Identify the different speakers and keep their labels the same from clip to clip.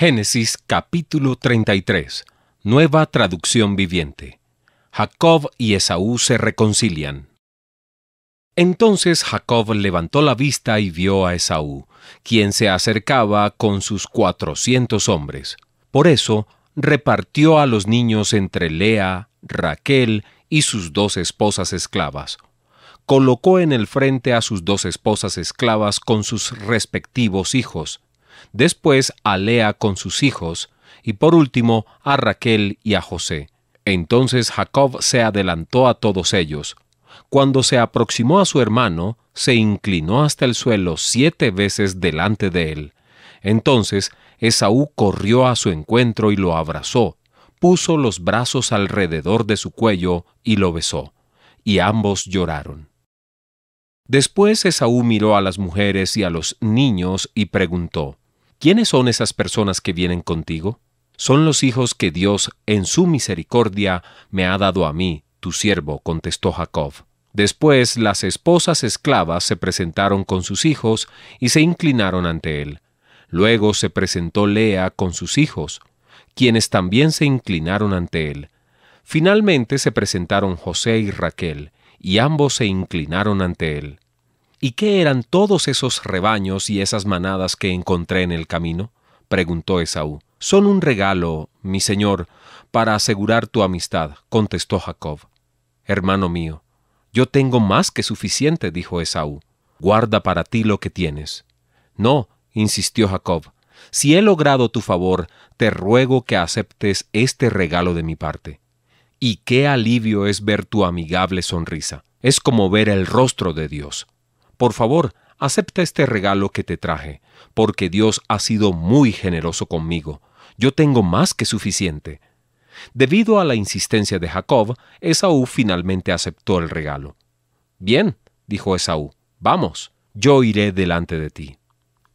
Speaker 1: Génesis capítulo 33. Nueva traducción viviente. Jacob y Esaú se reconcilian. Entonces Jacob levantó la vista y vio a Esaú, quien se acercaba con sus cuatrocientos hombres. Por eso repartió a los niños entre Lea, Raquel y sus dos esposas esclavas. Colocó en el frente a sus dos esposas esclavas con sus respectivos hijos, después a Lea con sus hijos, y por último a Raquel y a José. Entonces Jacob se adelantó a todos ellos. Cuando se aproximó a su hermano, se inclinó hasta el suelo siete veces delante de él. Entonces Esaú corrió a su encuentro y lo abrazó, puso los brazos alrededor de su cuello y lo besó, y ambos lloraron. Después Esaú miró a las mujeres y a los niños y preguntó, ¿Quiénes son esas personas que vienen contigo? Son los hijos que Dios, en su misericordia, me ha dado a mí, tu siervo, contestó Jacob. Después las esposas esclavas se presentaron con sus hijos y se inclinaron ante él. Luego se presentó Lea con sus hijos, quienes también se inclinaron ante él. Finalmente se presentaron José y Raquel, y ambos se inclinaron ante él. ¿Y qué eran todos esos rebaños y esas manadas que encontré en el camino? preguntó Esaú. Son un regalo, mi señor, para asegurar tu amistad, contestó Jacob. Hermano mío, yo tengo más que suficiente, dijo Esaú. Guarda para ti lo que tienes. No, insistió Jacob. Si he logrado tu favor, te ruego que aceptes este regalo de mi parte. Y qué alivio es ver tu amigable sonrisa. Es como ver el rostro de Dios. Por favor, acepta este regalo que te traje, porque Dios ha sido muy generoso conmigo. Yo tengo más que suficiente. Debido a la insistencia de Jacob, Esaú finalmente aceptó el regalo. Bien, dijo Esaú, vamos, yo iré delante de ti.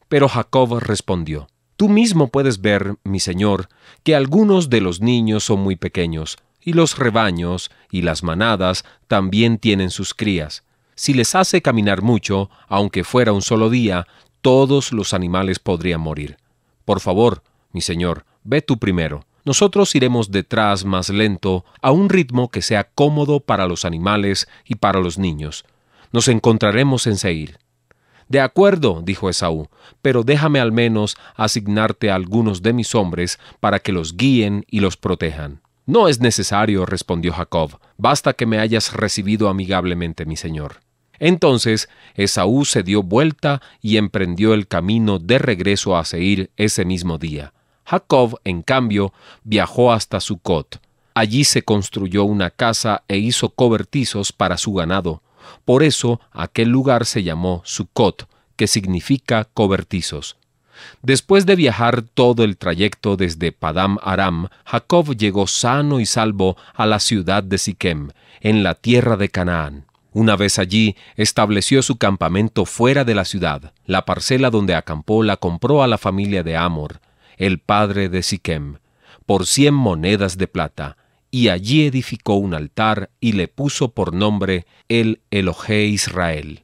Speaker 1: Pero Jacob respondió, Tú mismo puedes ver, mi señor, que algunos de los niños son muy pequeños, y los rebaños y las manadas también tienen sus crías. Si les hace caminar mucho, aunque fuera un solo día, todos los animales podrían morir. Por favor, mi señor, ve tú primero. Nosotros iremos detrás más lento, a un ritmo que sea cómodo para los animales y para los niños. Nos encontraremos en Seir. De acuerdo, dijo Esaú, pero déjame al menos asignarte a algunos de mis hombres para que los guíen y los protejan. No es necesario, respondió Jacob, basta que me hayas recibido amigablemente, mi señor. Entonces Esaú se dio vuelta y emprendió el camino de regreso a Seir ese mismo día. Jacob, en cambio, viajó hasta Sucot. Allí se construyó una casa e hizo cobertizos para su ganado. Por eso aquel lugar se llamó Sucot, que significa cobertizos. Después de viajar todo el trayecto desde Padam Aram, Jacob llegó sano y salvo a la ciudad de Siquem, en la tierra de Canaán. Una vez allí, estableció su campamento fuera de la ciudad. La parcela donde acampó la compró a la familia de Amor, el padre de Siquem, por cien monedas de plata, y allí edificó un altar y le puso por nombre el Elohe Israel.